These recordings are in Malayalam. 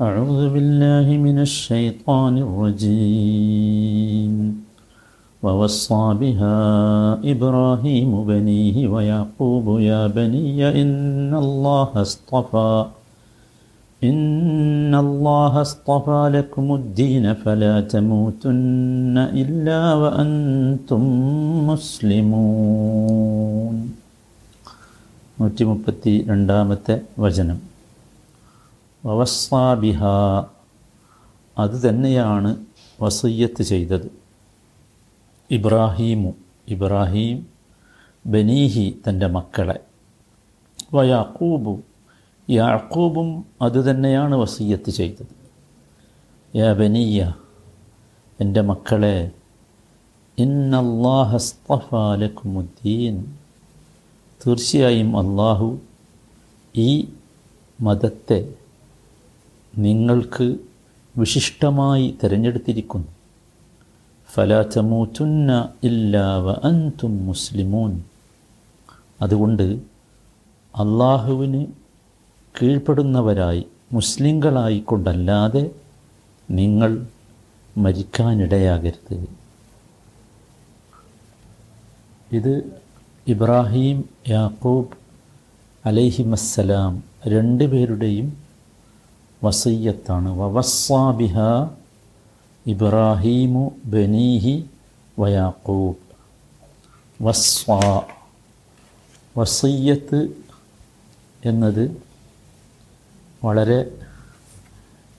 أعوذ بالله من الشيطان الرجيم ووصى بها إبراهيم بنيه ويعقوب يا بني إن الله اصطفى إن الله اصطفى لكم الدين فلا تموتن إلا وأنتم مسلمون നൂറ്റി മുപ്പത്തി രണ്ടാമത്തെ വചനം വവസ്വാബിഹ അത് തന്നെയാണ് വസയ്യത്ത് ചെയ്തത്. ഇബ്രാഹീമു ഇബ്രാഹീം ബനീഹി തന്റെ മക്കളെ. വയാക്കൂബു യാക്കൂബും അതുതന്നെയാണ് വസീയത്ത് ചെയ്തത്. യാ ബനിയ എന്റെ മക്കളെ ഇന്നല്ലാഹസ്തഫാലക്കുമുദ്ദീൻ തീർച്ചയായും അള്ളാഹു ഈ മതത്തെ നിങ്ങൾക്ക് വിശിഷ്ടമായി തിരഞ്ഞെടുത്തിരിക്കുന്നു. ഫലാറ്റമൂറ്റുന്ന ഇല്ലാവ അൻതും മുസ്ലിമൂൻ. അതുകൊണ്ട് അള്ളാഹുവിന് കീഴ്പ്പെടുന്നവരായി മുസ്ലിങ്ങളായിക്കൊണ്ടല്ലാതെ നിങ്ങൾ മരിക്കാനിടയാകരുത്. ഇത് ഇബ്രാഹിം യാക്കൂബ് അലൈഹിമസ്സലാം രണ്ട് പേരുടെയും വസയ്യത്താണ് വവസാബിഹ ഇബ്രാഹീമു ബനീഹി വയാക്കൂബ് വസ്വാ വസയ്യത്ത് എന്നത് വളരെ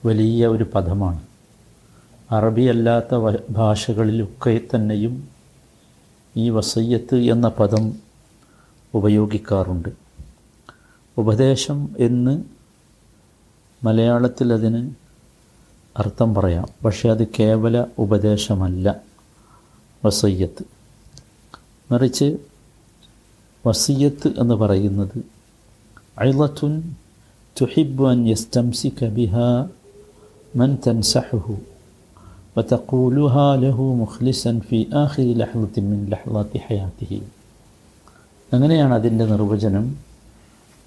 വലിയ ഒരു പദമാണ്. അറബി അല്ലാത്ത ഭാഷകളിലൊക്കെ തന്നെയും ഈ വസയ്യത്ത് എന്ന പദം ഉപയോഗിക്കാറുണ്ട്. ഉപദേശം എന്ന് മലയാളത്തിൽ അതിന് അർത്ഥം പറയാം പക്ഷേ അത് കേവല ഉപദേശമല്ല വസയ്യത്ത് മറിച്ച് വസയ്യത്ത് എന്ന് പറയുന്നത് അയലത്തുൻ തുഹിബ് അൻ യസ്തംസിക ബിഹ മൻ തൻസഹുഹു وتقولها له مخلصا في آخر لحظة من لحظات حياته അങ്ങനെയാണ് അതിൻ്റെ നിർവചനം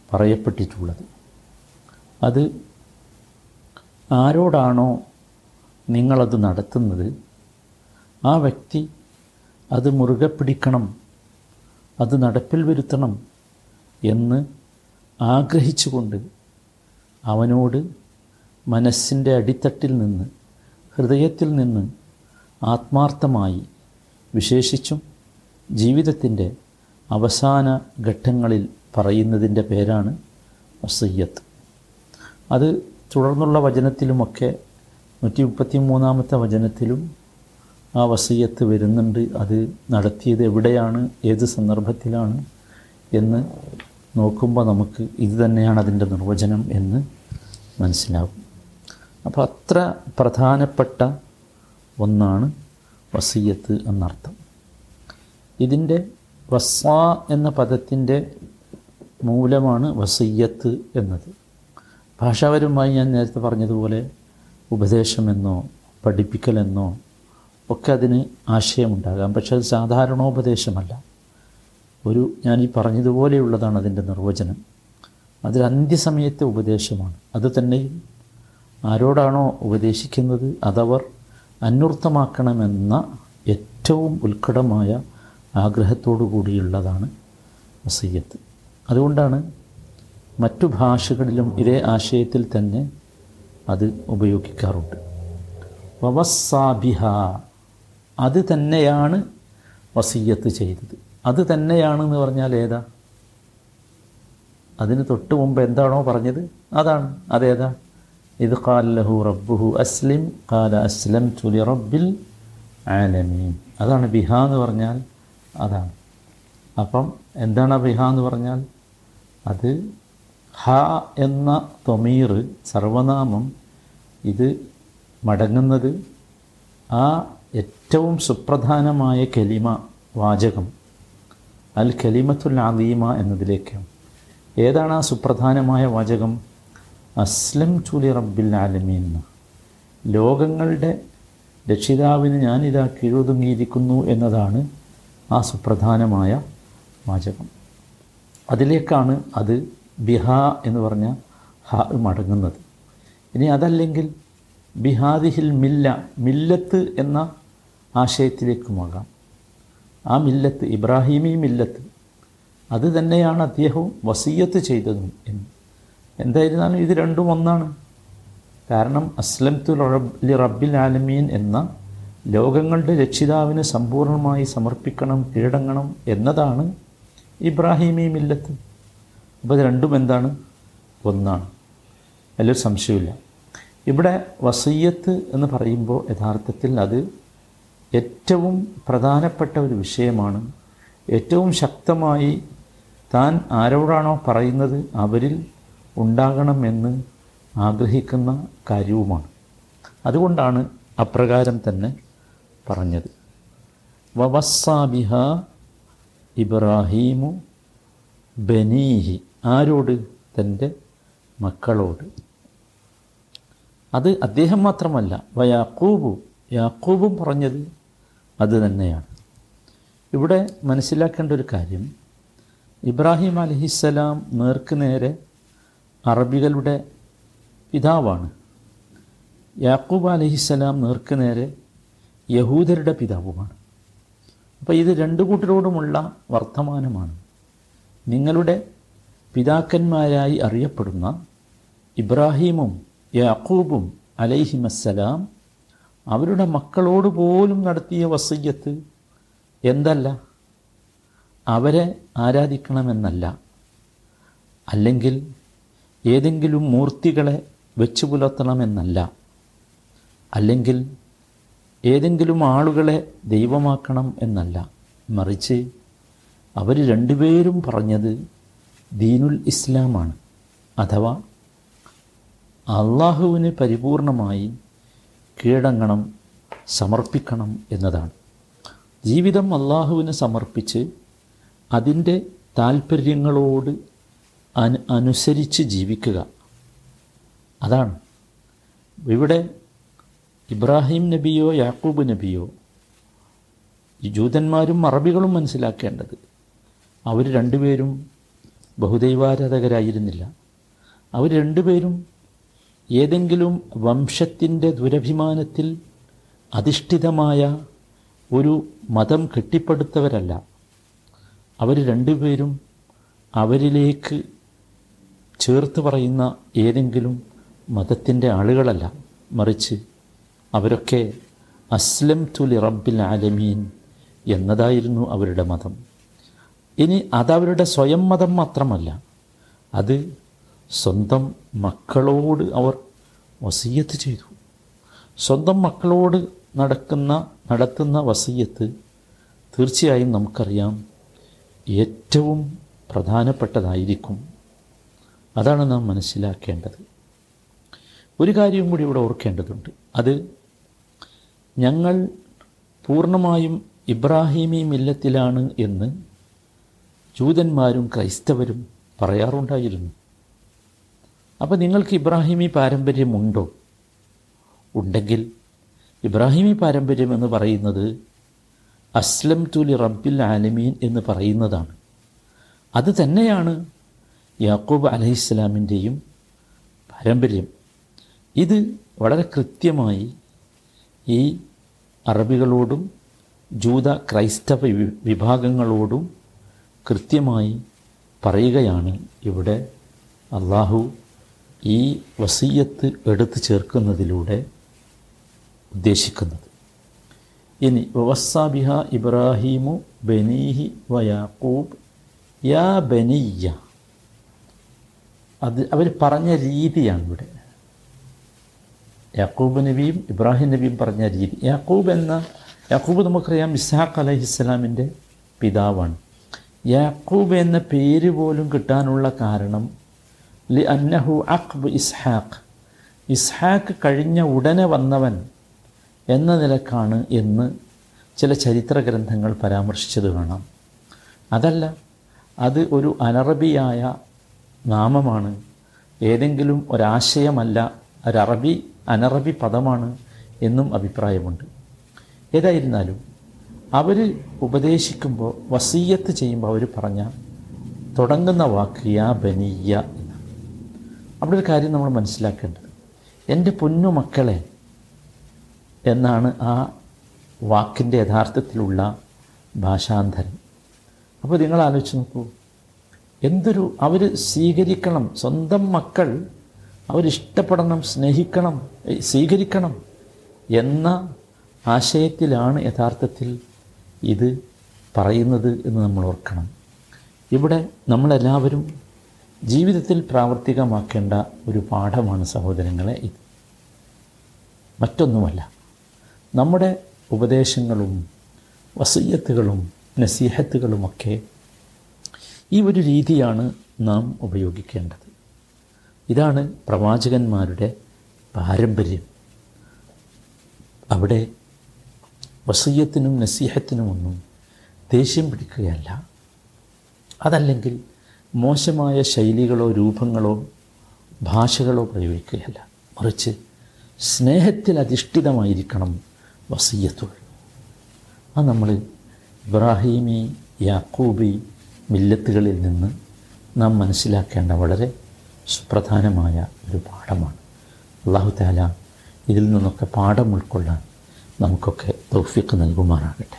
പറയപ്പെട്ടിട്ടുള്ളത് അത് ആരോടാണോ നിങ്ങളത് നടത്തുന്നത് ആ വ്യക്തി അത് മുറുകെ പിടിക്കണം അത് നടപ്പിൽ വരുത്തണം എന്ന് ആഗ്രഹിച്ചുകൊണ്ട് അവനോട് മനസ്സിന്റെ അടിത്തട്ടിൽ നിന്ന് ഹൃദയത്തിൽ നിന്ന് ആത്മാർത്ഥമായി വിശേഷിച്ചും ജീവിതത്തിന്റെ അവസാന ഘട്ടങ്ങളിൽ പറയുന്നതിന്റെ പേരാണ് വസയ്യത്ത് അത് തുടർന്നുള്ള വചനത്തിലുമൊക്കെ നൂറ്റി മുപ്പത്തി മൂന്നാമത്തെ വചനത്തിലും ആ വസീയത്ത് വരുന്നുണ്ട്. അത് നടത്തിയത് എവിടെയാണ്? ഏത് സന്ദർഭത്തിലാണ്? എന്ന് നോക്കുമ്പോൾ നമുക്ക് ഇത് തന്നെയാണ് അതിന്റെ നിർവചനം എന്ന് മനസ്സിലാകും അപ്പോൾ അത്ര പ്രധാനപ്പെട്ട ഒന്നാണ് വസീയത്ത് എന്നർത്ഥം. ഇതിന്റെ വസ്വാ എന്ന പദത്തിന്റെ മൂലമാണ് വസീയത്ത് എന്നത്. ഭാഷാപരമായി ഞാൻ നേരത്തെ പറഞ്ഞതുപോലെ ഉപദേശമെന്നോ പഠിപ്പിക്കലെന്നോ ഒക്കെ അതിന് ആശയമുണ്ടാകാം. പക്ഷെ അത് സാധാരണോപദേശമല്ല. ഒരു ഞാൻ ഈ പറഞ്ഞതുപോലെയുള്ളതാണ് അതിന്റെ നിർവചനം. അതിൽ അന്ത്യസമയത്തെ ഉപദേശമാണ്. അത് തന്നെയും ആരോടാണോ ഉപദേശിക്കുന്നത് അതവർ അന്വർത്ഥമാക്കണമെന്ന ഏറ്റവും ഉത്കടമായ ആഗ്രഹത്തോടു കൂടിയുള്ളതാണ് വസയ്യത്ത് അതുകൊണ്ടാണ് മറ്റു ഭാഷകളിലും ഇതേ ആശയത്തിൽ തന്നെ അത് ഉപയോഗിക്കാറുണ്ട്. വവസ്സാബിഹ അത് തന്നെയാണ് വസീയത്ത് ചെയ്തത്. അത് തന്നെയാണെന്ന് പറഞ്ഞാൽ ഏതാ? അതിന് തൊട്ട് മുമ്പ് എന്താണോ പറഞ്ഞത്? അതാണ്. അതേതാ? ഇത് കാലഹു റബ്ബുഹു അസ്ലിം കാല അസ്ലം തുലി റബ്ബിൽ ആലമീൻ. അതാണ് ബിഹ എന്ന് പറഞ്ഞാൽ അതാണ്. അപ്പം എന്താണ് ബിഹ എന്ന് പറഞ്ഞാൽ? അത് ഹ എന്ന തൊമീർ സർവനാമം ഇത് മടങ്ങുന്നത് ആ ഏറ്റവും സുപ്രധാനമായ കലിമ വാചകം അൽ കലിമത്തുൽ ആദീമ എന്നതിലേക്കാണ്. ഏതാണ് ആ സുപ്രധാനമായ വാചകം? അസ്ലം ചുലി റബ്ബിൽ ആലമീൻ ലോകങ്ങളുടെ രക്ഷിതാവിന് ഞാനിതാ കീഴൊതുങ്ങിയിരിക്കുന്നു എന്നതാണ് ആ സുപ്രധാനമായ വാചകം. അതിലേക്കാണ് അത് ബിഹ എന്ന് പറഞ്ഞ ഹ മടങ്ങുന്നത്. ഇനി അതല്ലെങ്കിൽ ബിഹാദിഹിൽ മില്ല മില്ലത്ത് എന്ന ആശയത്തിലേക്കുമാകാം ആ മില്ലത്ത് ഇബ്രാഹിമി മില്ലത്ത് അത് തന്നെയാണ് അദ്ദേഹവും വസീയത്ത് ചെയ്തതും എന്ന്. എന്തായിരുന്നാലും ഇത് രണ്ടും ഒന്നാണ്. കാരണം അസ്ലം തുൽ റബ്ബിൽ ആലമീൻ എന്ന ലോകങ്ങളുടെ രക്ഷിതാവിന് സമ്പൂർണമായി സമർപ്പിക്കണം കീഴടങ്ങണം എന്നതാണ് ഇബ്രാഹിമി മില്ലത്ത്. അപ്പോൾ ഇത് രണ്ടും എന്താണ്? ഒന്നാണ്. അതിലൊരു സംശയമില്ല ഇവിടെ വസയ്യത്ത് എന്ന് പറയുമ്പോൾ യഥാർത്ഥത്തിൽ അത് ഏറ്റവും പ്രധാനപ്പെട്ട ഒരു വിഷയമാണ്. ഏറ്റവും ശക്തമായി താൻ ആരോടാണോ പറയുന്നത് അവരിൽ ഉണ്ടാകണമെന്ന് ആഗ്രഹിക്കുന്ന കാര്യവുമാണ്. അതുകൊണ്ടാണ് അപ്രകാരം തന്നെ പറഞ്ഞത്. വവസ്സാബിഹ ഇബ്രാഹീമു ബനീഹി. ആരോട്? തന്റെ മക്കളോട്. അത് അദ്ദേഹം മാത്രമല്ല വയാക്കൂബു യാക്കൂബും പറഞ്ഞത് അത് തന്നെയാണ്. ഇവിടെ മനസ്സിലാക്കേണ്ട ഒരു കാര്യം ഇബ്രാഹിം അലഹിസ്സലാം നേർക്ക് നേരെ അറബികളുടെ പിതാവാണ്. യാക്കൂബ് അലഹിസ്സലാം നേർക്ക് നേരെ യഹൂദരുടെ പിതാവുമാണ്. അപ്പോൾ ഇത് രണ്ടു കൂട്ടരോടുമുള്ള വർത്തമാനമാണ്. നിങ്ങളുടെ പിതാക്കന്മാരായി അറിയപ്പെടുന്ന ഇബ്രാഹീമും യാക്കൂബും അലൈഹിമസ്സലാം അവരുടെ മക്കളോട് പോലും നടത്തിയ വസയ്യത്ത് എന്തല്ല? അവരെ ആരാധിക്കണമെന്നല്ല. അല്ലെങ്കിൽ ഏതെങ്കിലും മൂർത്തികളെ വെച്ചു പുലർത്തണമെന്നല്ല. അല്ലെങ്കിൽ ഏതെങ്കിലും ആളുകളെ ദൈവമാക്കണം എന്നല്ല. മറിച്ച് അവർ രണ്ടുപേരും പറഞ്ഞത് ദീനുൽ ഇസ്ലാമാണ്. അഥവാ അള്ളാഹുവിന് പരിപൂർണമായി കീഴടങ്ങണം സമർപ്പിക്കണം എന്നതാണ്. ജീവിതം അള്ളാഹുവിന് സമർപ്പിച്ച് അതിന്റെ താൽപ്പര്യങ്ങളോട് അനു അനുസരിച്ച് ജീവിക്കുക. അതാണ്. ഇവിടെ ഇബ്രാഹിം നബിയോ യാക്കൂബ് നബിയോ ജൂതന്മാരും അറബികളും മനസ്സിലാക്കേണ്ടത്. അവർ രണ്ടുപേരും ബഹുദൈവാരാധകരായിരുന്നില്ല. അവർ രണ്ടുപേരും ഏതെങ്കിലും വംശത്തിന്റെ ദുരഭിമാനത്തിൽ അധിഷ്ഠിതമായ ഒരു മതം കെട്ടിപ്പടുത്തവരല്ല. അവർ രണ്ടുപേരും അവരിലേക്ക് ചേർത്ത് പറയുന്ന ഏതെങ്കിലും മതത്തിന്റെ ആളുകളല്ല. മറിച്ച് അവരൊക്കെ അസ്ലം തുലി റബ്ബിൽ ആലമീൻ എന്നതായിരുന്നു അവരുടെ മതം. ഇനി അതവരുടെ സ്വയം മതം മാത്രമല്ല അത് സ്വന്തം മക്കളോട് അവർ വസീയത്ത് ചെയ്തു. സ്വന്തം മക്കളോട് നടക്കുന്ന നടത്തുന്ന വസീയത്ത് തീർച്ചയായും നമുക്കറിയാം ഏറ്റവും പ്രധാനപ്പെട്ടതായിരിക്കും. അതാണ് നാം മനസ്സിലാക്കേണ്ടത്. ഒരു കാര്യവും കൂടി ഇവിടെ ഓർക്കേണ്ടതുണ്ട്. അത് ഞങ്ങൾ പൂർണമായും ഇബ്രാഹിമി മില്ലത്തിലാണ് എന്ന് ജൂതന്മാരും ക്രൈസ്തവരും പറയാറുണ്ടായിരുന്നു. അപ്പോൾ നിങ്ങൾക്ക് ഇബ്രാഹിമി പാരമ്പര്യമുണ്ടോ? ഉണ്ടെങ്കിൽ ഇബ്രാഹിമി പാരമ്പര്യം എന്ന് പറയുന്നത് അസ്ലം തുലി റബ്ബിൽ ആലമീൻ എന്ന് പറയുന്നതാണ്. അത് തന്നെയാണ് യാക്കൂബ് അലഹിസ്ലാമിന്റെയും പാരമ്പര്യം. ഇത് വളരെ കൃത്യമായി ഈ അറബികളോടും ജൂത ക്രൈസ്തവ വിഭാഗങ്ങളോടും കൃത്യമായി പറയുകയാണ് ഇവിടെ അള്ളാഹു ഈ വസീയത്ത് എടുത്തു ചേർക്കുന്നതിലൂടെ ഉദ്ദേശിക്കുന്നത്. ഇനി വവസ്സാബിഹ ഇബ്രാഹീമു ബനീഹി വയാക്കൂബ് യാ ബനിയ അത് അവർ പറഞ്ഞ രീതിയാണ് ഇവിടെ. യാക്കൂബ് നബിയും ഇബ്രാഹിം നബിയും പറഞ്ഞ രീതി. യാക്കൂബ് എന്ന യാക്കൂബ് നമുക്കറിയാം ഇസ്ഹാഖ് അലഹിസ്സലാമിന്റെ പിതാവാണ്. യാക്കൂബ് എന്ന പേര് പോലും കിട്ടാനുള്ള കാരണം ലി അന്നഹു അഖ്ബ് ഇസ്ഹാഖ്. ഇസ്ഹാഖ് കഴിഞ്ഞ ഉടനെ വന്നവൻ എന്ന നിലക്കാണ് എന്ന് ചില ചരിത്ര ഗ്രന്ഥങ്ങൾ പരാമർശിച്ചത് കാണാം. അതല്ല അത് ഒരു അനറബിയായ നാമമാണ്. ഏതെങ്കിലും ഒരാശയമല്ല ഒരറബി അനറബി പദമാണ് എന്നും അഭിപ്രായമുണ്ട്. ഏതായിരുന്നാലും അവർ ഉപദേശിക്കുമ്പോൾ വസീയത്ത് ചെയ്യുമ്പോൾ അവർ പറഞ്ഞ തുടങ്ങുന്ന വാക്ക് യാ ബനിയ അവിടെ ഒരു കാര്യം നമ്മൾ മനസ്സിലാക്കേണ്ടത്. എന്റെ പൊന്നു മക്കളെ എന്നാണ് ആ വാക്കിന്റെ യഥാർത്ഥത്തിലുള്ള ഭാഷാന്തരം. അപ്പോൾ നിങ്ങൾ ആലോചിച്ച് നോക്കൂ. എന്തൊരു അവർ സ്വീകരിക്കണം. സ്വന്തം മക്കൾ അവരിഷ്ടപ്പെടണം സ്നേഹിക്കണം സ്വീകരിക്കണം എന്ന ആശയത്തിലാണ് യഥാർത്ഥത്തിൽ ഇത് പറയുന്നത് എന്ന് നമ്മൾ ഓർക്കണം. ഇവിടെ നമ്മളെല്ലാവരും ജീവിതത്തിൽ പ്രാവർത്തികമാക്കേണ്ട ഒരു പാഠമാണ് സഹോദരങ്ങളെ ഇത്. മറ്റൊന്നുമല്ല. നമ്മുടെ ഉപദേശങ്ങളും വസയ്യത്തുകളും നസീഹത്തുകളുമൊക്കെ ഈ ഒരു രീതിയാണ് നാം ഉപയോഗിക്കേണ്ടത്. ഇതാണ് പ്രവാചകന്മാരുടെ പാരമ്പര്യം. അവിടെ വസയ്യത്തിനും നസീഹത്തിനുമൊന്നും ദേഷ്യം പിടിക്കുകയല്ല. അതല്ലെങ്കിൽ മോശമായ ശൈലികളോ രൂപങ്ങളോ ഭാഷകളോ പ്രയോഗിക്കുകയല്ല. മറിച്ച് സ്നേഹത്തിൽ അധിഷ്ഠിതമായിരിക്കണം വസീയത്തുകൾ. ആ നമ്മൾ ഇബ്രാഹീമി യാക്കൂബി മില്ലത്തുകളിൽ നിന്ന് നാം മനസ്സിലാക്കേണ്ട വളരെ സുപ്രധാനമായ ഒരു പാഠമാണ്. അള്ളാഹു താല ഇതിൽ നിന്നൊക്കെ പാഠം ഉൾക്കൊള്ളാൻ നമുക്കൊക്കെ തൗഫീഖ് നൽകുമാറാകട്ടെ.